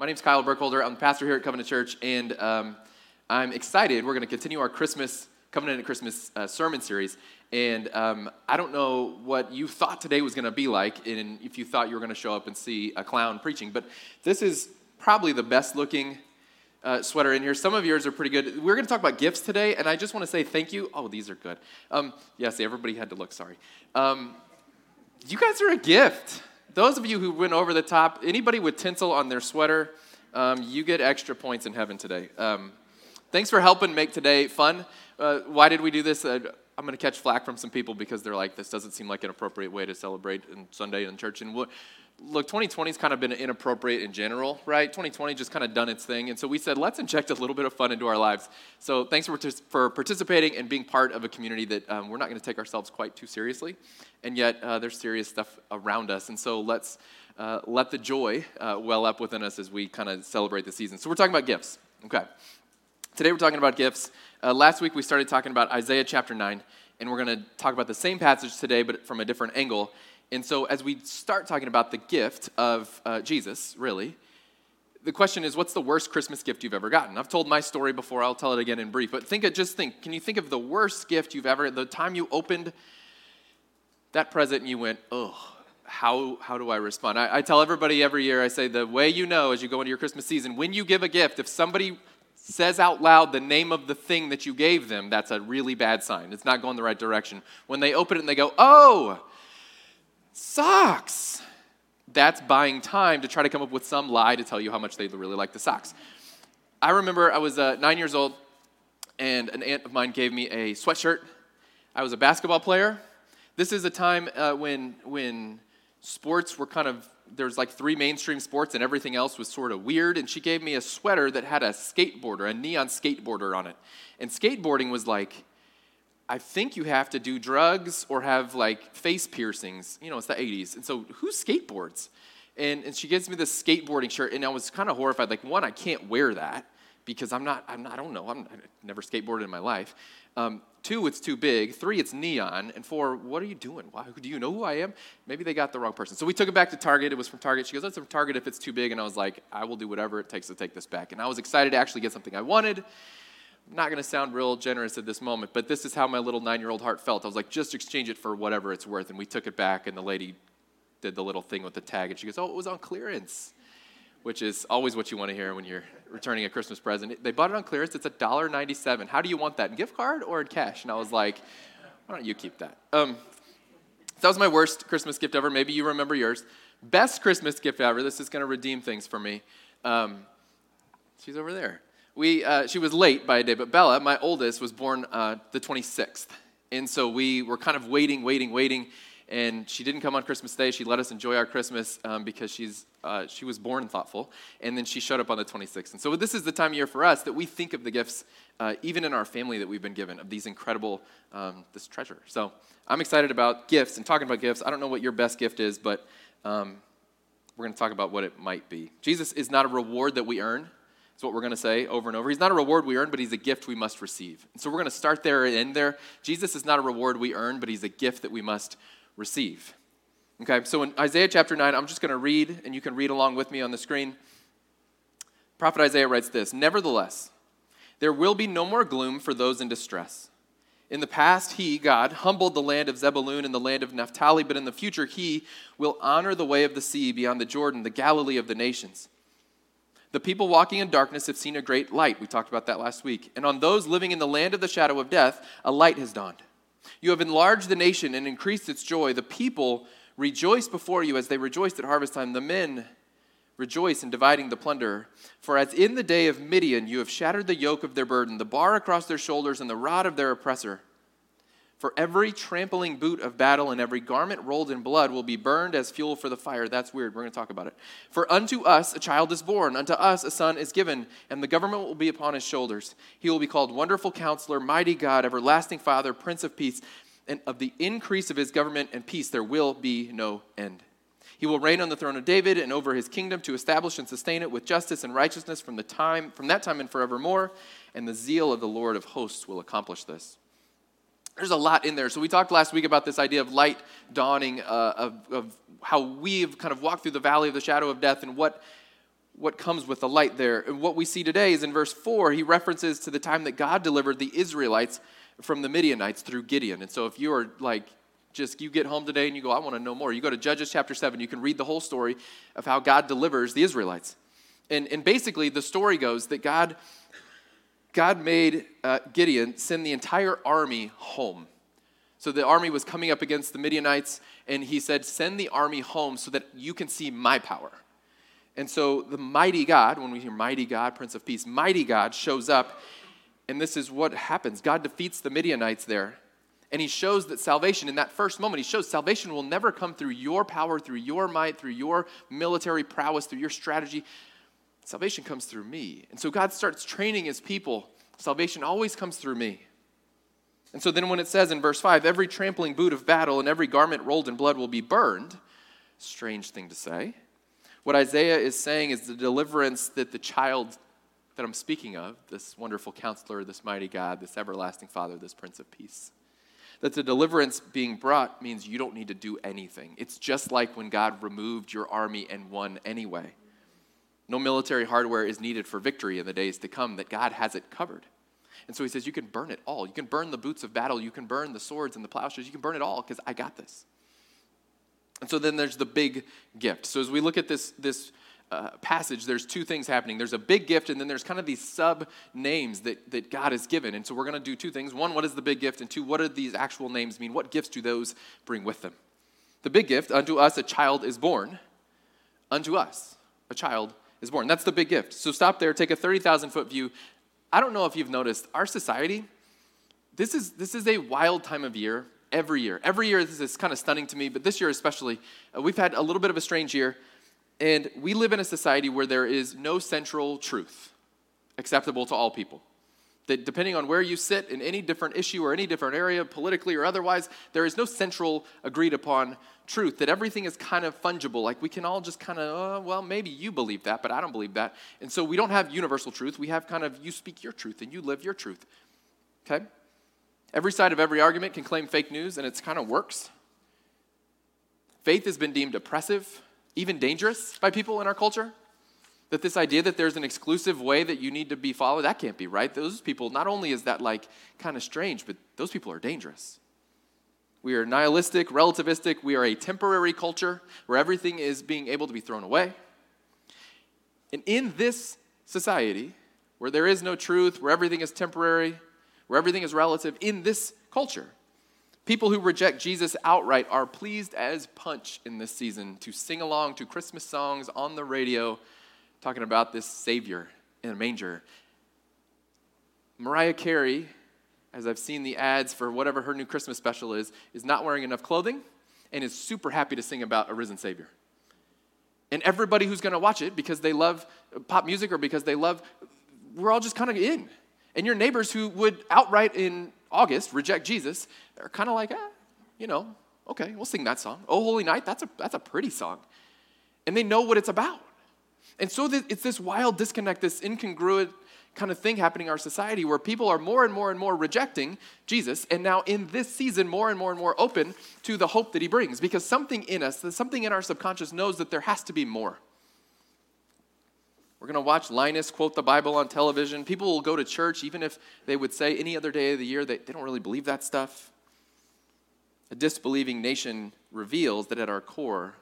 My name is Kyle Burkholder. I'm the pastor here at Covenant Church, and um, I'm excited. We're going to continue our Christmas, Covenant and Christmas uh, sermon series. And um, I don't know what you thought today was going to be like, and if you thought you were going to show up and see a clown preaching, but this is probably the best looking uh, sweater in here. Some of yours are pretty good. We're going to talk about gifts today, and I just want to say thank you. Oh, these are good. Um, yes, everybody had to look, sorry. Um, you guys are a gift those of you who went over the top, anybody with tinsel on their sweater, um, you get extra points in heaven today. Um, thanks for helping make today fun. Uh, why did we do this? Uh, I'm going to catch flack from some people because they're like, this doesn't seem like an appropriate way to celebrate Sunday in church. And look, 2020 has kind of been inappropriate in general, right? 2020 just kind of done its thing. And so we said, let's inject a little bit of fun into our lives. So thanks for, for participating and being part of a community that um, we're not going to take ourselves quite too seriously. And yet uh, there's serious stuff around us. And so let's uh, let the joy uh, well up within us as we kind of celebrate the season. So we're talking about gifts. Okay. Today we're talking about gifts. Uh, last week we started talking about Isaiah chapter 9. And we're going to talk about the same passage today, but from a different angle. And so, as we start talking about the gift of uh, Jesus, really, the question is, what's the worst Christmas gift you've ever gotten? I've told my story before. I'll tell it again in brief. But think, of, just think. Can you think of the worst gift you've ever? The time you opened that present and you went, oh, how how do I respond? I, I tell everybody every year. I say the way you know as you go into your Christmas season, when you give a gift, if somebody says out loud the name of the thing that you gave them, that's a really bad sign. It's not going the right direction. When they open it and they go, oh socks. That's buying time to try to come up with some lie to tell you how much they really like the socks. I remember I was uh, nine years old, and an aunt of mine gave me a sweatshirt. I was a basketball player. This is a time uh, when, when sports were kind of, there's like three mainstream sports, and everything else was sort of weird. And she gave me a sweater that had a skateboarder, a neon skateboarder on it. And skateboarding was like, I think you have to do drugs or have like face piercings. You know, it's the 80s. And so who skateboards? And, and she gives me this skateboarding shirt, and I was kind of horrified. Like, one, I can't wear that because I'm not, I'm not I don't know, I'm, I've never skateboarded in my life. Um, two, it's too big. Three, it's neon. And four, what are you doing? Why, do you know who I am? Maybe they got the wrong person. So we took it back to Target. It was from Target. She goes, that's from Target if it's too big. And I was like, I will do whatever it takes to take this back. And I was excited to actually get something I wanted. Not going to sound real generous at this moment, but this is how my little nine year old heart felt. I was like, just exchange it for whatever it's worth. And we took it back, and the lady did the little thing with the tag, and she goes, Oh, it was on clearance, which is always what you want to hear when you're returning a Christmas present. They bought it on clearance. It's $1.97. How do you want that? In gift card or in cash? And I was like, Why don't you keep that? Um, that was my worst Christmas gift ever. Maybe you remember yours. Best Christmas gift ever. This is going to redeem things for me. Um, she's over there we, uh, she was late by a day, but Bella, my oldest, was born uh, the 26th. And so we were kind of waiting, waiting, waiting. And she didn't come on Christmas Day. She let us enjoy our Christmas um, because she's, uh, she was born thoughtful. And then she showed up on the 26th. And so this is the time of year for us that we think of the gifts, uh, even in our family, that we've been given, of these incredible, um, this treasure. So I'm excited about gifts and talking about gifts. I don't know what your best gift is, but um, we're going to talk about what it might be. Jesus is not a reward that we earn. That's what we're going to say over and over. He's not a reward we earn, but he's a gift we must receive. And so we're going to start there and end there. Jesus is not a reward we earn, but he's a gift that we must receive. Okay, so in Isaiah chapter 9, I'm just going to read, and you can read along with me on the screen. Prophet Isaiah writes this Nevertheless, there will be no more gloom for those in distress. In the past, he, God, humbled the land of Zebulun and the land of Naphtali, but in the future, he will honor the way of the sea beyond the Jordan, the Galilee of the nations. The people walking in darkness have seen a great light. We talked about that last week. And on those living in the land of the shadow of death, a light has dawned. You have enlarged the nation and increased its joy. The people rejoice before you as they rejoiced at harvest time. The men rejoice in dividing the plunder. For as in the day of Midian, you have shattered the yoke of their burden, the bar across their shoulders, and the rod of their oppressor. For every trampling boot of battle and every garment rolled in blood will be burned as fuel for the fire. That's weird. We're going to talk about it. For unto us a child is born, unto us a son is given, and the government will be upon his shoulders. He will be called Wonderful Counselor, Mighty God, Everlasting Father, Prince of Peace. And of the increase of his government and peace there will be no end. He will reign on the throne of David and over his kingdom to establish and sustain it with justice and righteousness from the time from that time and forevermore, and the zeal of the Lord of hosts will accomplish this there's a lot in there. So we talked last week about this idea of light dawning, uh, of, of how we've kind of walked through the valley of the shadow of death and what, what comes with the light there. And what we see today is in verse 4, he references to the time that God delivered the Israelites from the Midianites through Gideon. And so if you are like, just you get home today and you go, I want to know more, you go to Judges chapter 7, you can read the whole story of how God delivers the Israelites. And, and basically, the story goes that God God made uh, Gideon send the entire army home. So the army was coming up against the Midianites, and he said, Send the army home so that you can see my power. And so the mighty God, when we hear mighty God, Prince of Peace, mighty God shows up, and this is what happens God defeats the Midianites there. And he shows that salvation, in that first moment, he shows salvation will never come through your power, through your might, through your military prowess, through your strategy. Salvation comes through me. And so God starts training his people. Salvation always comes through me. And so then when it says in verse 5, every trampling boot of battle and every garment rolled in blood will be burned, strange thing to say. What Isaiah is saying is the deliverance that the child that I'm speaking of, this wonderful counselor, this mighty God, this everlasting Father, this Prince of Peace, that the deliverance being brought means you don't need to do anything. It's just like when God removed your army and won anyway. No military hardware is needed for victory in the days to come, that God has it covered. And so he says, You can burn it all. You can burn the boots of battle. You can burn the swords and the plowshares. You can burn it all because I got this. And so then there's the big gift. So as we look at this, this uh, passage, there's two things happening. There's a big gift, and then there's kind of these sub names that, that God has given. And so we're going to do two things. One, what is the big gift? And two, what do these actual names mean? What gifts do those bring with them? The big gift, unto us a child is born. Unto us a child is born. That's the big gift. So stop there, take a 30,000 foot view. I don't know if you've noticed, our society, this is, this is a wild time of year every year. Every year, this is kind of stunning to me, but this year especially, uh, we've had a little bit of a strange year. And we live in a society where there is no central truth acceptable to all people that depending on where you sit in any different issue or any different area, politically or otherwise, there is no central agreed upon truth, that everything is kind of fungible. Like we can all just kind of, oh, uh, well, maybe you believe that, but I don't believe that. And so we don't have universal truth. We have kind of, you speak your truth and you live your truth. Okay? Every side of every argument can claim fake news, and it kind of works. Faith has been deemed oppressive, even dangerous by people in our culture. That this idea that there's an exclusive way that you need to be followed, that can't be right. Those people, not only is that like kind of strange, but those people are dangerous. We are nihilistic, relativistic. We are a temporary culture where everything is being able to be thrown away. And in this society, where there is no truth, where everything is temporary, where everything is relative, in this culture, people who reject Jesus outright are pleased as punch in this season to sing along to Christmas songs on the radio talking about this Savior in a manger. Mariah Carey, as I've seen the ads for whatever her new Christmas special is, is not wearing enough clothing and is super happy to sing about a risen Savior. And everybody who's going to watch it because they love pop music or because they love, we're all just kind of in. And your neighbors who would outright in August reject Jesus, they're kind of like, ah, you know, okay, we'll sing that song. Oh, Holy Night, that's a, that's a pretty song. And they know what it's about. And so it's this wild disconnect, this incongruent kind of thing happening in our society where people are more and more and more rejecting Jesus, and now in this season, more and more and more open to the hope that he brings because something in us, something in our subconscious knows that there has to be more. We're going to watch Linus quote the Bible on television. People will go to church even if they would say any other day of the year they, they don't really believe that stuff. A disbelieving nation reveals that at our core,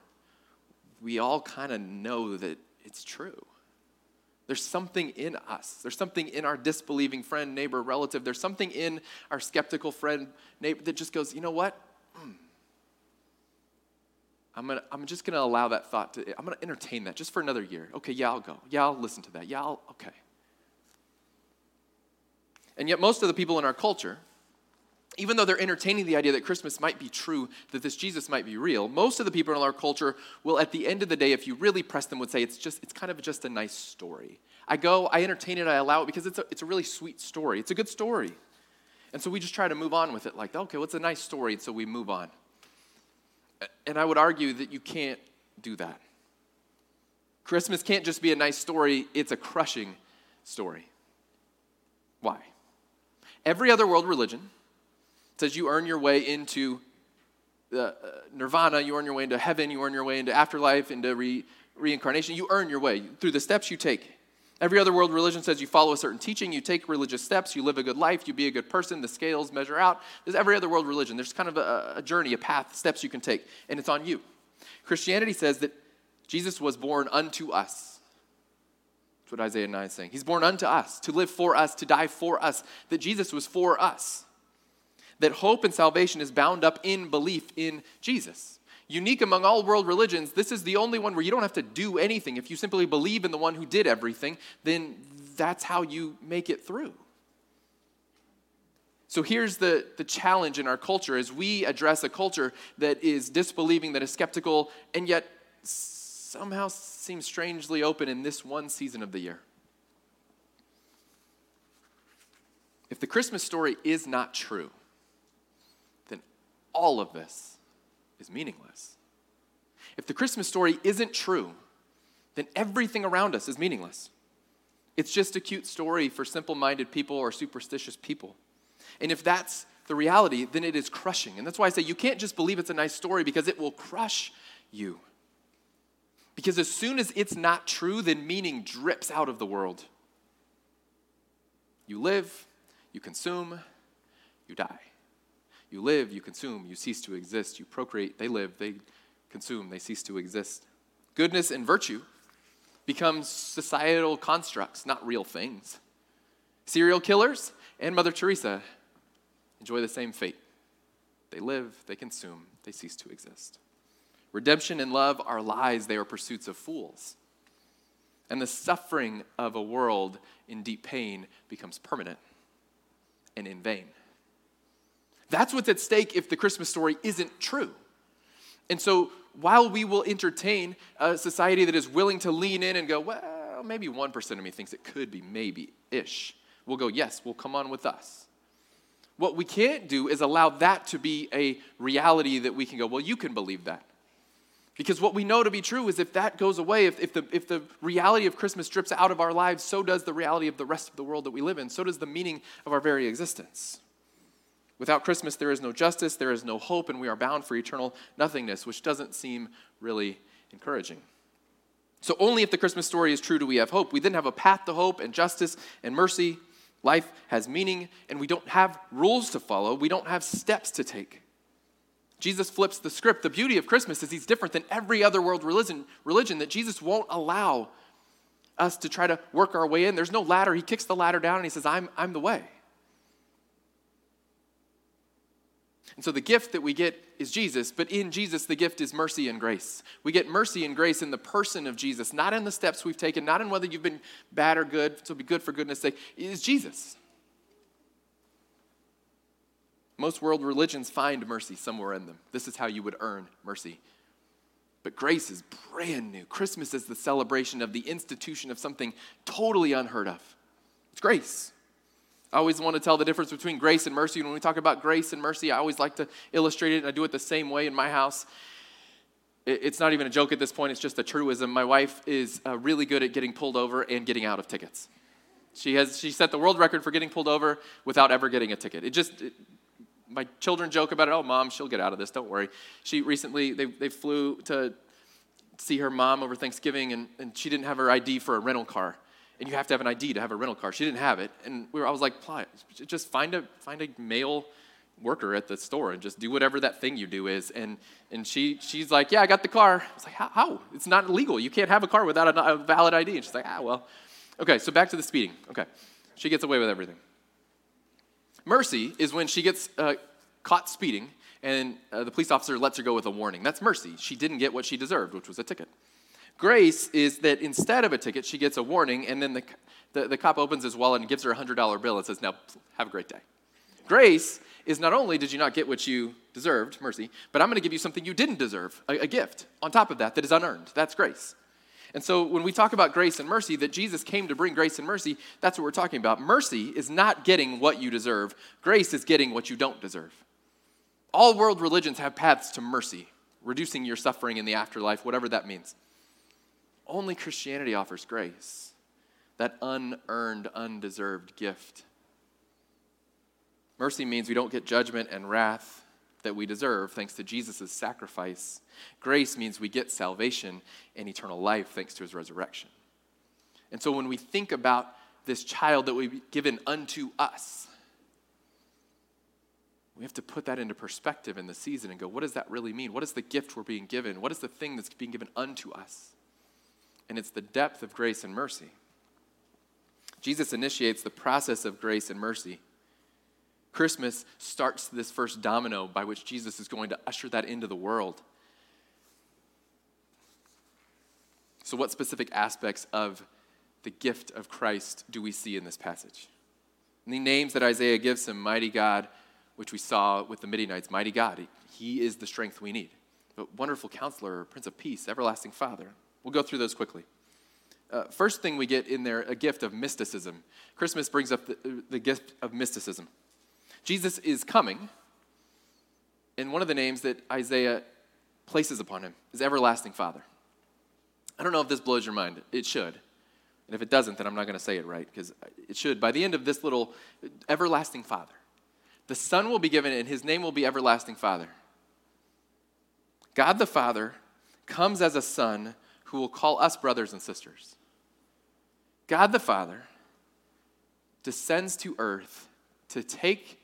we all kind of know that it's true. There's something in us. There's something in our disbelieving friend, neighbor, relative. There's something in our skeptical friend, neighbor that just goes, you know what? Mm. I'm, gonna, I'm just going to allow that thought to, I'm going to entertain that just for another year. Okay, yeah, I'll go. Yeah, I'll listen to that. Yeah, I'll, okay. And yet, most of the people in our culture, even though they're entertaining the idea that Christmas might be true, that this Jesus might be real, most of the people in our culture will, at the end of the day, if you really press them, would say it's just, it's kind of just a nice story. I go, I entertain it, I allow it because it's a, it's a really sweet story. It's a good story. And so we just try to move on with it, like, okay, what's well, a nice story? And so we move on. And I would argue that you can't do that. Christmas can't just be a nice story, it's a crushing story. Why? Every other world religion says you earn your way into the, uh, nirvana, you earn your way into heaven, you earn your way into afterlife, into re- reincarnation. You earn your way through the steps you take. Every other world religion says you follow a certain teaching, you take religious steps, you live a good life, you be a good person, the scales measure out. There's every other world religion. There's kind of a, a journey, a path, steps you can take, and it's on you. Christianity says that Jesus was born unto us. That's what Isaiah 9 is saying. He's born unto us, to live for us, to die for us, that Jesus was for us. That hope and salvation is bound up in belief in Jesus. Unique among all world religions, this is the only one where you don't have to do anything. If you simply believe in the one who did everything, then that's how you make it through. So here's the, the challenge in our culture as we address a culture that is disbelieving, that is skeptical, and yet somehow seems strangely open in this one season of the year. If the Christmas story is not true, all of this is meaningless. If the Christmas story isn't true, then everything around us is meaningless. It's just a cute story for simple minded people or superstitious people. And if that's the reality, then it is crushing. And that's why I say you can't just believe it's a nice story because it will crush you. Because as soon as it's not true, then meaning drips out of the world. You live, you consume, you die. You live, you consume, you cease to exist. You procreate, they live, they consume, they cease to exist. Goodness and virtue become societal constructs, not real things. Serial killers and Mother Teresa enjoy the same fate. They live, they consume, they cease to exist. Redemption and love are lies, they are pursuits of fools. And the suffering of a world in deep pain becomes permanent and in vain. That's what's at stake if the Christmas story isn't true. And so, while we will entertain a society that is willing to lean in and go, well, maybe 1% of me thinks it could be, maybe ish, we'll go, yes, we'll come on with us. What we can't do is allow that to be a reality that we can go, well, you can believe that. Because what we know to be true is if that goes away, if, if, the, if the reality of Christmas drips out of our lives, so does the reality of the rest of the world that we live in. So does the meaning of our very existence. Without Christmas, there is no justice, there is no hope, and we are bound for eternal nothingness, which doesn't seem really encouraging. So, only if the Christmas story is true do we have hope. We then have a path to hope and justice and mercy. Life has meaning, and we don't have rules to follow, we don't have steps to take. Jesus flips the script. The beauty of Christmas is he's different than every other world religion, religion that Jesus won't allow us to try to work our way in. There's no ladder. He kicks the ladder down and he says, I'm, I'm the way. And so the gift that we get is Jesus, but in Jesus, the gift is mercy and grace. We get mercy and grace in the person of Jesus, not in the steps we've taken, not in whether you've been bad or good, so be good for goodness sake. Is Jesus. Most world religions find mercy somewhere in them. This is how you would earn mercy. But grace is brand new. Christmas is the celebration of the institution of something totally unheard of. It's grace. I always want to tell the difference between grace and mercy. When we talk about grace and mercy, I always like to illustrate it, and I do it the same way in my house. It's not even a joke at this point, it's just a truism. My wife is uh, really good at getting pulled over and getting out of tickets. She, has, she set the world record for getting pulled over without ever getting a ticket. It just, it, my children joke about it. Oh, mom, she'll get out of this. Don't worry. She recently, they, they flew to see her mom over Thanksgiving, and, and she didn't have her ID for a rental car. And you have to have an ID to have a rental car. She didn't have it. And we were, I was like, just find a, find a male worker at the store and just do whatever that thing you do is. And, and she, she's like, yeah, I got the car. I was like, how? how? It's not illegal. You can't have a car without a, a valid ID. And she's like, ah, well. Okay, so back to the speeding. Okay. She gets away with everything. Mercy is when she gets uh, caught speeding and uh, the police officer lets her go with a warning. That's mercy. She didn't get what she deserved, which was a ticket. Grace is that instead of a ticket, she gets a warning, and then the, the, the cop opens his wallet and gives her a $100 bill and says, Now, have a great day. Grace is not only did you not get what you deserved, mercy, but I'm going to give you something you didn't deserve, a, a gift on top of that that is unearned. That's grace. And so when we talk about grace and mercy, that Jesus came to bring grace and mercy, that's what we're talking about. Mercy is not getting what you deserve, grace is getting what you don't deserve. All world religions have paths to mercy, reducing your suffering in the afterlife, whatever that means. Only Christianity offers grace, that unearned, undeserved gift. Mercy means we don't get judgment and wrath that we deserve thanks to Jesus' sacrifice. Grace means we get salvation and eternal life thanks to his resurrection. And so when we think about this child that we've given unto us, we have to put that into perspective in the season and go, what does that really mean? What is the gift we're being given? What is the thing that's being given unto us? And it's the depth of grace and mercy. Jesus initiates the process of grace and mercy. Christmas starts this first domino by which Jesus is going to usher that into the world. So, what specific aspects of the gift of Christ do we see in this passage? And the names that Isaiah gives him Mighty God, which we saw with the Midianites, Mighty God, He is the strength we need. But wonderful counselor, Prince of Peace, Everlasting Father. We'll go through those quickly. Uh, first thing we get in there, a gift of mysticism. Christmas brings up the, the gift of mysticism. Jesus is coming, and one of the names that Isaiah places upon him is Everlasting Father. I don't know if this blows your mind. It should. And if it doesn't, then I'm not going to say it right, because it should. By the end of this little Everlasting Father, the Son will be given, and his name will be Everlasting Father. God the Father comes as a Son who will call us brothers and sisters. God the Father descends to earth to take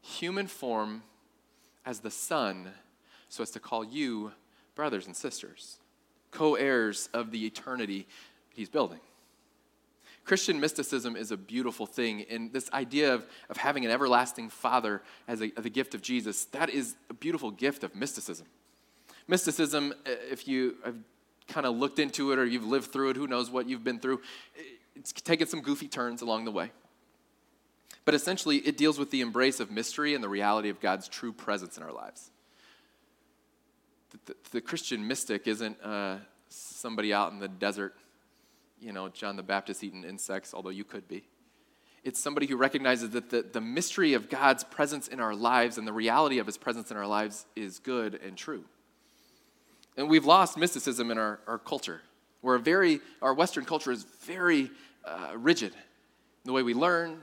human form as the Son so as to call you brothers and sisters, co heirs of the eternity he's building. Christian mysticism is a beautiful thing, and this idea of, of having an everlasting Father as a, the gift of Jesus, that is a beautiful gift of mysticism. Mysticism, uh, if you have kind of looked into it or you've lived through it, who knows what you've been through, it's taken some goofy turns along the way. But essentially, it deals with the embrace of mystery and the reality of God's true presence in our lives. The, the, the Christian mystic isn't uh, somebody out in the desert, you know, John the Baptist eating insects, although you could be. It's somebody who recognizes that the, the mystery of God's presence in our lives and the reality of his presence in our lives is good and true. And we've lost mysticism in our, our culture. We're very, our Western culture is very uh, rigid. The way we learn,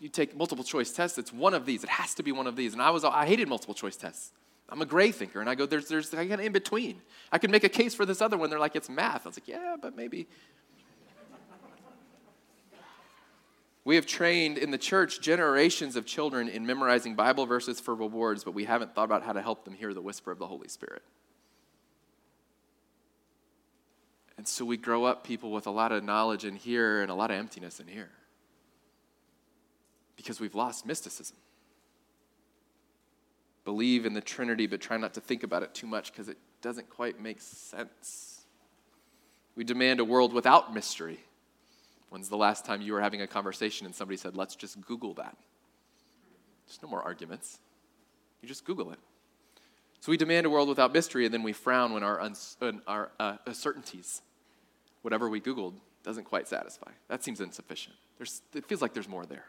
you take multiple choice tests, it's one of these. It has to be one of these. And I was, I hated multiple choice tests. I'm a gray thinker, and I go, there's, there's, I got in between. I could make a case for this other one. They're like, it's math. I was like, yeah, but maybe. we have trained in the church generations of children in memorizing Bible verses for rewards, but we haven't thought about how to help them hear the whisper of the Holy Spirit. And so we grow up people with a lot of knowledge in here and a lot of emptiness in here because we've lost mysticism. Believe in the Trinity, but try not to think about it too much because it doesn't quite make sense. We demand a world without mystery. When's the last time you were having a conversation and somebody said, let's just Google that? There's no more arguments. You just Google it. So we demand a world without mystery, and then we frown when our, uns- our uh, uncertainties, whatever we Googled, doesn't quite satisfy. That seems insufficient. There's, it feels like there's more there.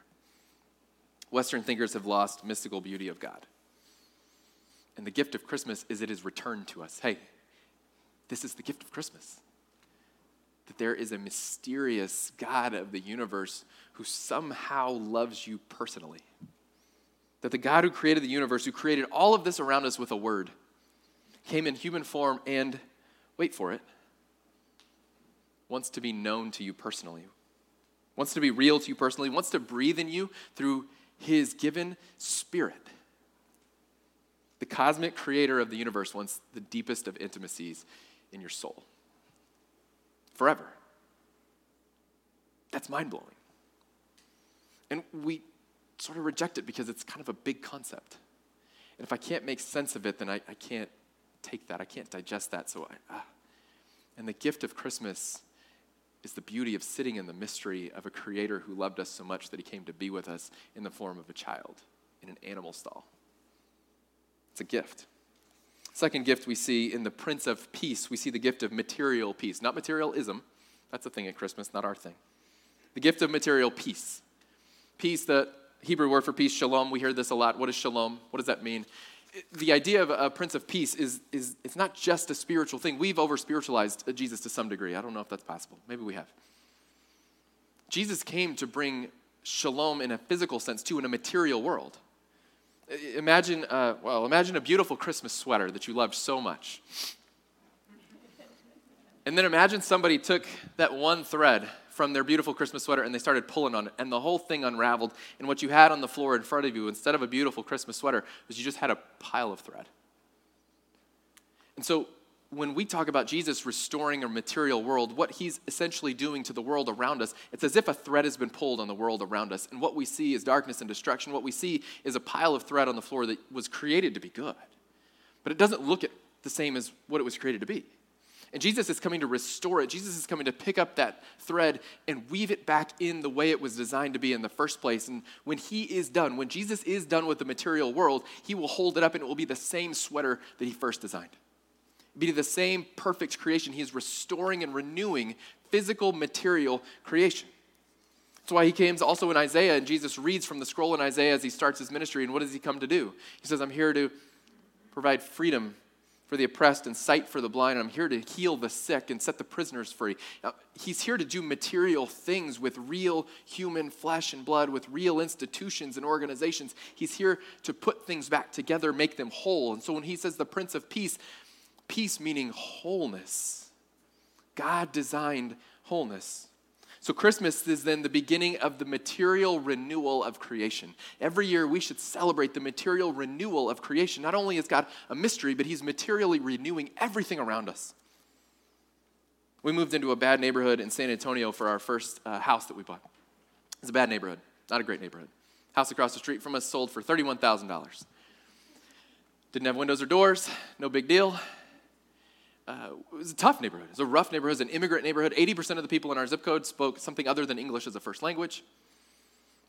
Western thinkers have lost mystical beauty of God. And the gift of Christmas is it is returned to us. Hey, this is the gift of Christmas. That there is a mysterious God of the universe who somehow loves you personally. That the God who created the universe, who created all of this around us with a word, came in human form and, wait for it, wants to be known to you personally, wants to be real to you personally, wants to breathe in you through his given spirit. The cosmic creator of the universe wants the deepest of intimacies in your soul forever. That's mind blowing. And we sort of reject it because it's kind of a big concept. And if I can't make sense of it, then I, I can't take that. I can't digest that. So I, ah. And the gift of Christmas is the beauty of sitting in the mystery of a creator who loved us so much that he came to be with us in the form of a child in an animal stall. It's a gift. Second gift we see in the Prince of Peace, we see the gift of material peace. Not materialism, that's a thing at Christmas, not our thing. The gift of material peace. Peace, the Hebrew word for peace, shalom, we hear this a lot. What is shalom? What does that mean? The idea of a Prince of Peace is, is it's not just a spiritual thing. We've over spiritualized Jesus to some degree. I don't know if that's possible. Maybe we have. Jesus came to bring shalom in a physical sense too, in a material world. Imagine, uh, well, imagine a beautiful Christmas sweater that you loved so much. And then imagine somebody took that one thread from their beautiful Christmas sweater and they started pulling on it, and the whole thing unraveled. And what you had on the floor in front of you, instead of a beautiful Christmas sweater, was you just had a pile of thread. And so when we talk about Jesus restoring a material world, what he's essentially doing to the world around us, it's as if a thread has been pulled on the world around us. And what we see is darkness and destruction. What we see is a pile of thread on the floor that was created to be good. But it doesn't look the same as what it was created to be. And Jesus is coming to restore it. Jesus is coming to pick up that thread and weave it back in the way it was designed to be in the first place. And when he is done, when Jesus is done with the material world, he will hold it up and it will be the same sweater that he first designed be the same perfect creation. He is restoring and renewing physical, material creation. That's why he comes also in Isaiah, and Jesus reads from the scroll in Isaiah as he starts his ministry. And what does he come to do? He says, I'm here to provide freedom for the oppressed and sight for the blind. I'm here to heal the sick and set the prisoners free. Now, he's here to do material things with real human flesh and blood, with real institutions and organizations. He's here to put things back together, make them whole. And so when he says the Prince of Peace, Peace meaning wholeness. God designed wholeness. So, Christmas is then the beginning of the material renewal of creation. Every year, we should celebrate the material renewal of creation. Not only is God a mystery, but He's materially renewing everything around us. We moved into a bad neighborhood in San Antonio for our first uh, house that we bought. It's a bad neighborhood, not a great neighborhood. House across the street from us sold for $31,000. Didn't have windows or doors, no big deal uh, it was a tough neighborhood. It was a rough neighborhood. It was an immigrant neighborhood. 80% of the people in our zip code spoke something other than English as a first language.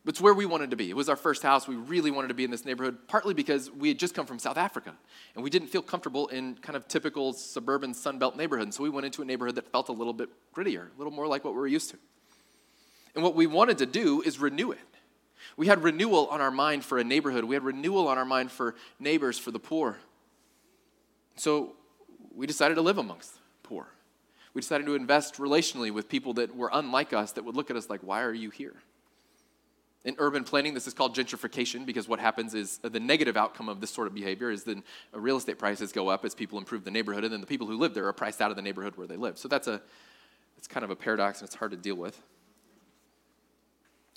But it's where we wanted to be. It was our first house. We really wanted to be in this neighborhood, partly because we had just come from South Africa and we didn't feel comfortable in kind of typical suburban Sunbelt neighborhoods. So we went into a neighborhood that felt a little bit grittier, a little more like what we were used to. And what we wanted to do is renew it. We had renewal on our mind for a neighborhood, we had renewal on our mind for neighbors, for the poor. So we decided to live amongst poor. We decided to invest relationally with people that were unlike us, that would look at us like, why are you here? In urban planning, this is called gentrification because what happens is uh, the negative outcome of this sort of behavior is then uh, real estate prices go up as people improve the neighborhood, and then the people who live there are priced out of the neighborhood where they live. So that's a, it's kind of a paradox and it's hard to deal with.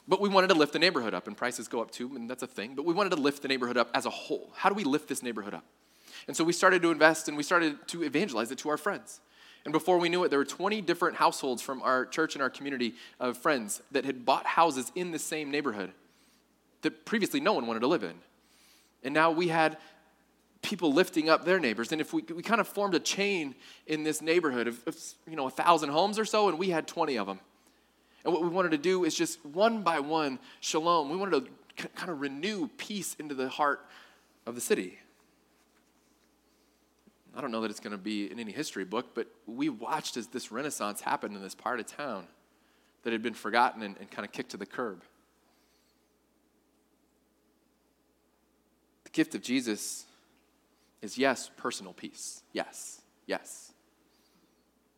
But we wanted to lift the neighborhood up, and prices go up too, and that's a thing. But we wanted to lift the neighborhood up as a whole. How do we lift this neighborhood up? And so we started to invest and we started to evangelize it to our friends. And before we knew it, there were 20 different households from our church and our community of friends that had bought houses in the same neighborhood that previously no one wanted to live in. And now we had people lifting up their neighbors. And if we, we kind of formed a chain in this neighborhood of, of you know, a thousand homes or so, and we had 20 of them. And what we wanted to do is just one by one, shalom. We wanted to kind of renew peace into the heart of the city. I don't know that it's going to be in any history book, but we watched as this renaissance happened in this part of town that had been forgotten and, and kind of kicked to the curb. The gift of Jesus is yes, personal peace. Yes, yes.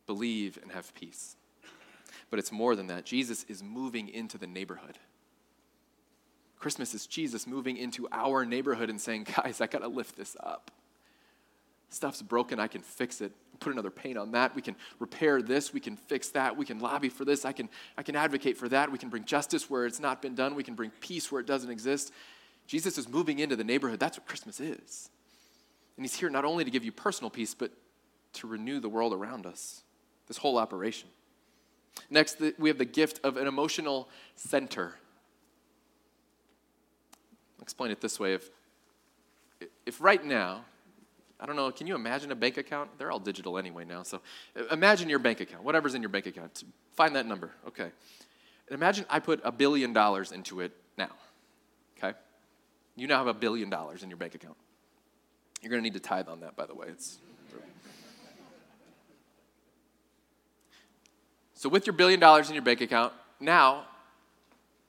Believe and have peace. But it's more than that. Jesus is moving into the neighborhood. Christmas is Jesus moving into our neighborhood and saying, guys, I got to lift this up. Stuff's broken, I can fix it. Put another paint on that. We can repair this. We can fix that. We can lobby for this. I can, I can advocate for that. We can bring justice where it's not been done. We can bring peace where it doesn't exist. Jesus is moving into the neighborhood. That's what Christmas is. And he's here not only to give you personal peace, but to renew the world around us, this whole operation. Next, we have the gift of an emotional center. I'll explain it this way. If, if right now I don't know, can you imagine a bank account? They're all digital anyway now. So uh, imagine your bank account, whatever's in your bank account. Find that number, okay. And imagine I put a billion dollars into it now, okay? You now have a billion dollars in your bank account. You're to need to tithe on that, by the way. It's so, with your billion dollars in your bank account, now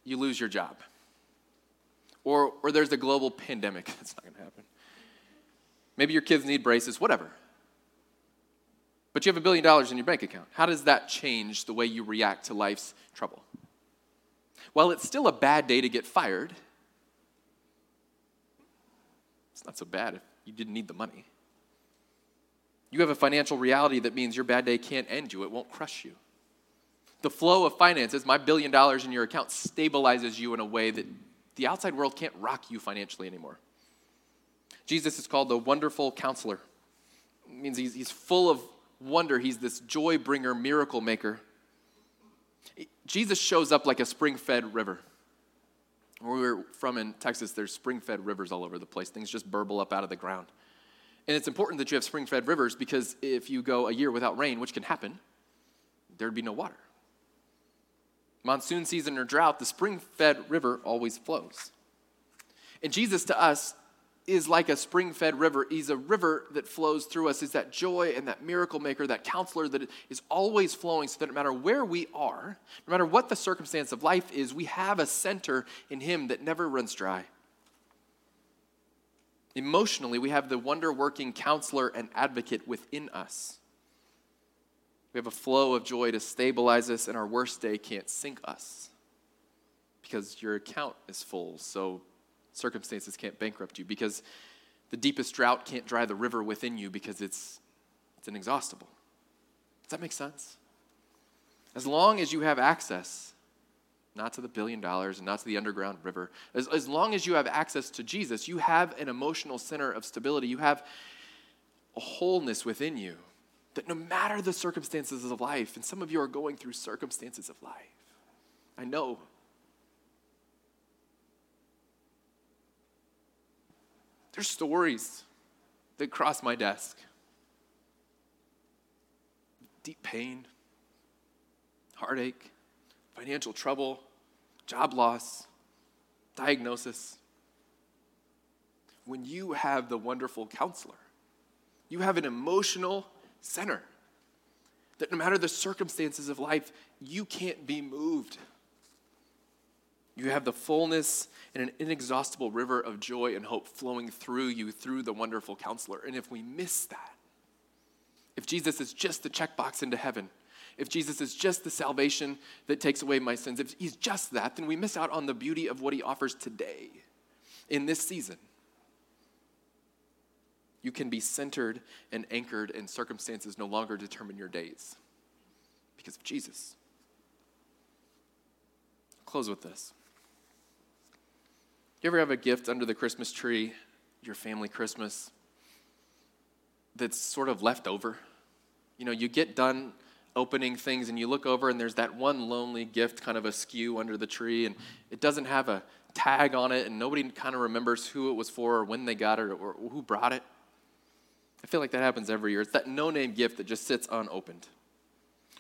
you lose your job. Or, or there's a global pandemic. That's not to happen. Maybe your kids need braces, whatever. But you have a billion dollars in your bank account. How does that change the way you react to life's trouble? Well, it's still a bad day to get fired. It's not so bad if you didn't need the money. You have a financial reality that means your bad day can't end you, it won't crush you. The flow of finances, my billion dollars in your account, stabilizes you in a way that the outside world can't rock you financially anymore. Jesus is called the wonderful counselor. It means he's, he's full of wonder. He's this joy bringer, miracle maker. Jesus shows up like a spring fed river. Where we're from in Texas, there's spring fed rivers all over the place. Things just burble up out of the ground. And it's important that you have spring fed rivers because if you go a year without rain, which can happen, there'd be no water. Monsoon season or drought, the spring fed river always flows. And Jesus to us is like a spring fed river. He's a river that flows through us. He's that joy and that miracle maker, that counselor that is always flowing so that no matter where we are, no matter what the circumstance of life is, we have a center in Him that never runs dry. Emotionally, we have the wonder working counselor and advocate within us. We have a flow of joy to stabilize us, and our worst day can't sink us because your account is full. So circumstances can't bankrupt you because the deepest drought can't dry the river within you because it's, it's inexhaustible. Does that make sense? As long as you have access, not to the billion dollars and not to the underground river, as, as long as you have access to Jesus, you have an emotional center of stability. You have a wholeness within you that no matter the circumstances of life, and some of you are going through circumstances of life, I know There's stories that cross my desk deep pain, heartache, financial trouble, job loss, diagnosis. When you have the wonderful counselor, you have an emotional center that no matter the circumstances of life, you can't be moved. You have the fullness and an inexhaustible river of joy and hope flowing through you through the wonderful counselor. And if we miss that, if Jesus is just the checkbox into heaven, if Jesus is just the salvation that takes away my sins, if he's just that, then we miss out on the beauty of what he offers today in this season. You can be centered and anchored, and circumstances no longer determine your days because of Jesus. I'll close with this. You ever have a gift under the Christmas tree, your family Christmas, that's sort of left over? You know, you get done opening things and you look over and there's that one lonely gift kind of askew under the tree and it doesn't have a tag on it and nobody kind of remembers who it was for or when they got it or who brought it. I feel like that happens every year. It's that no name gift that just sits unopened.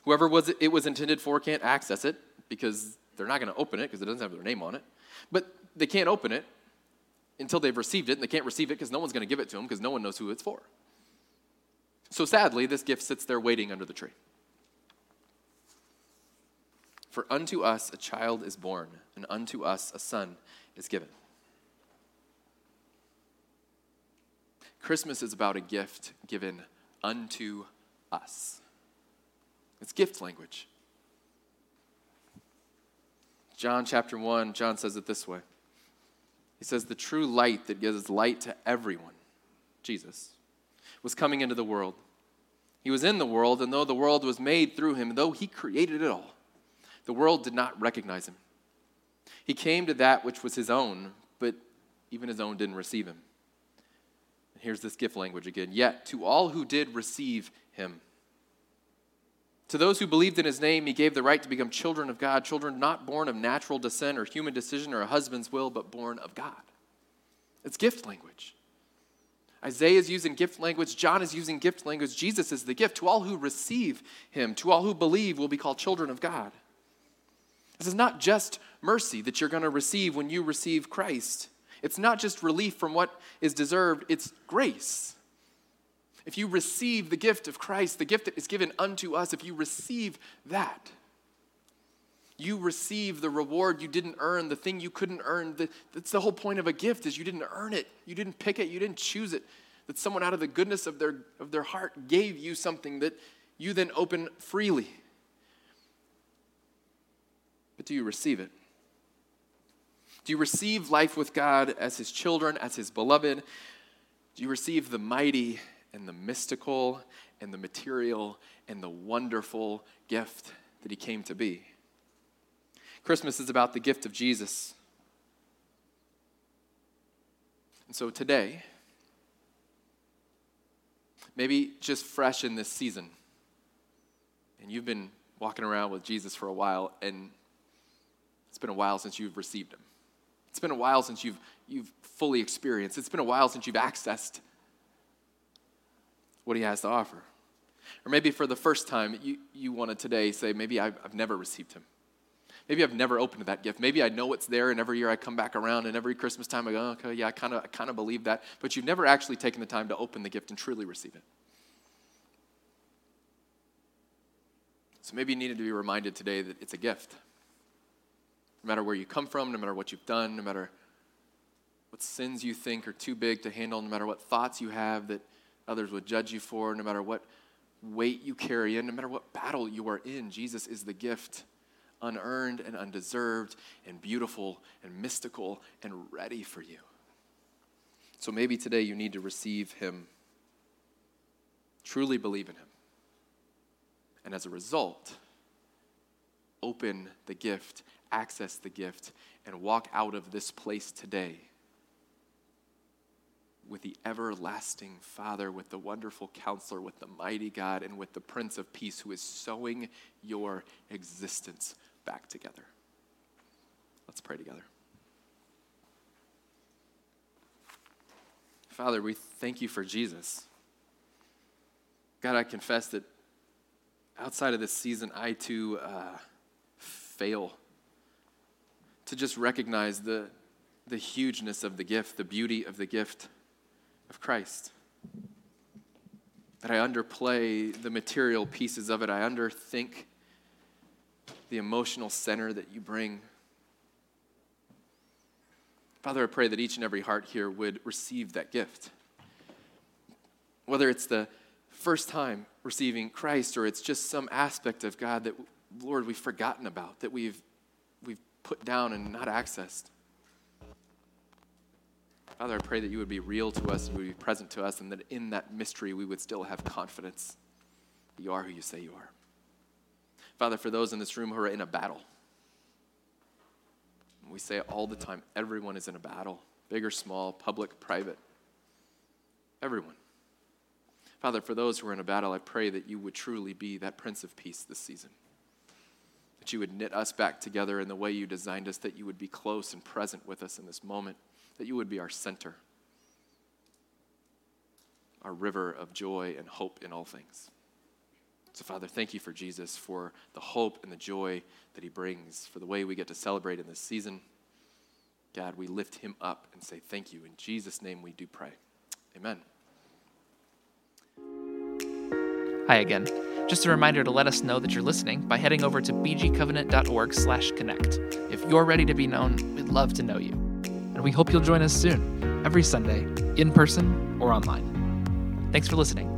Whoever was it, it was intended for can't access it because they're not going to open it because it doesn't have their name on it. But they can't open it until they've received it, and they can't receive it because no one's going to give it to them because no one knows who it's for. So sadly, this gift sits there waiting under the tree. For unto us a child is born, and unto us a son is given. Christmas is about a gift given unto us. It's gift language. John chapter 1, John says it this way he says, The true light that gives light to everyone, Jesus, was coming into the world. He was in the world, and though the world was made through him, though he created it all, the world did not recognize him. He came to that which was his own, but even his own didn't receive him. And here's this gift language again. Yet to all who did receive him, to those who believed in his name, he gave the right to become children of God, children not born of natural descent or human decision or a husband's will, but born of God. It's gift language. Isaiah is using gift language. John is using gift language. Jesus is the gift. To all who receive him, to all who believe, will be called children of God. This is not just mercy that you're going to receive when you receive Christ. It's not just relief from what is deserved, it's grace. If you receive the gift of Christ, the gift that is given unto us, if you receive that, you receive the reward you didn't earn, the thing you couldn't earn. That's the whole point of a gift is you didn't earn it. You didn't pick it, you didn't choose it. That someone out of the goodness of their, of their heart gave you something that you then open freely. But do you receive it? Do you receive life with God as His children, as His beloved? Do you receive the mighty and the mystical and the material and the wonderful gift that He came to be? Christmas is about the gift of Jesus. And so today, maybe just fresh in this season, and you've been walking around with Jesus for a while, and it's been a while since you've received him. It's been a while since you've, you've fully experienced. It's been a while since you've accessed what he has to offer. Or maybe for the first time, you, you want to today say, maybe I've, I've never received him. Maybe I've never opened that gift. Maybe I know it's there, and every year I come back around, and every Christmas time I go, okay, yeah, I kind of I kind of believe that. But you've never actually taken the time to open the gift and truly receive it. So maybe you needed to be reminded today that it's a gift no matter where you come from, no matter what you've done, no matter what sins you think are too big to handle, no matter what thoughts you have that others would judge you for, no matter what weight you carry in, no matter what battle you are in, Jesus is the gift, unearned and undeserved, and beautiful and mystical and ready for you. So maybe today you need to receive Him, truly believe in Him, and as a result, open the gift access the gift and walk out of this place today with the everlasting Father, with the wonderful counselor, with the mighty God, and with the Prince of Peace who is sewing your existence back together. Let's pray together. Father, we thank you for Jesus. God, I confess that outside of this season, I too uh, fail to just recognize the, the hugeness of the gift, the beauty of the gift of Christ. That I underplay the material pieces of it, I underthink the emotional center that you bring. Father, I pray that each and every heart here would receive that gift. Whether it's the first time receiving Christ or it's just some aspect of God that, Lord, we've forgotten about, that we've we've put down and not accessed. Father, I pray that you would be real to us, you would be present to us, and that in that mystery we would still have confidence that you are who you say you are. Father, for those in this room who are in a battle, we say it all the time everyone is in a battle, big or small, public, private. Everyone. Father, for those who are in a battle, I pray that you would truly be that Prince of Peace this season that you would knit us back together in the way you designed us, that you would be close and present with us in this moment, that you would be our center, our river of joy and hope in all things. So, Father, thank you for Jesus, for the hope and the joy that he brings, for the way we get to celebrate in this season. God, we lift him up and say thank you. In Jesus' name we do pray. Amen. Hi again. Just a reminder to let us know that you're listening by heading over to bgcovenant.org/connect. If you're ready to be known, we'd love to know you. We hope you'll join us soon, every Sunday, in person or online. Thanks for listening.